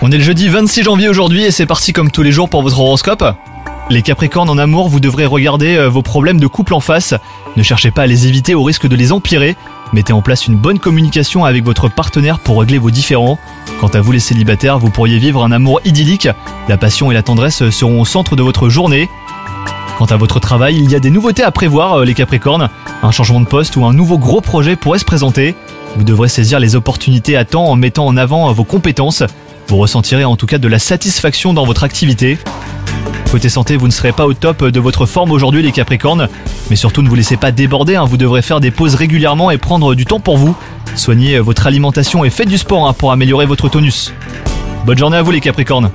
On est le jeudi 26 janvier aujourd'hui et c'est parti comme tous les jours pour votre horoscope. Les Capricornes en amour, vous devrez regarder euh, vos problèmes de couple en face. Ne cherchez pas à les éviter au risque de les empirer. Mettez en place une bonne communication avec votre partenaire pour régler vos différends. Quant à vous les célibataires, vous pourriez vivre un amour idyllique. La passion et la tendresse seront au centre de votre journée. Quant à votre travail, il y a des nouveautés à prévoir euh, les Capricornes. Un changement de poste ou un nouveau gros projet pourrait se présenter. Vous devrez saisir les opportunités à temps en mettant en avant vos compétences. Vous ressentirez en tout cas de la satisfaction dans votre activité. Côté santé, vous ne serez pas au top de votre forme aujourd'hui les Capricornes, mais surtout ne vous laissez pas déborder, hein. vous devrez faire des pauses régulièrement et prendre du temps pour vous. Soignez votre alimentation et faites du sport hein, pour améliorer votre tonus. Bonne journée à vous les Capricornes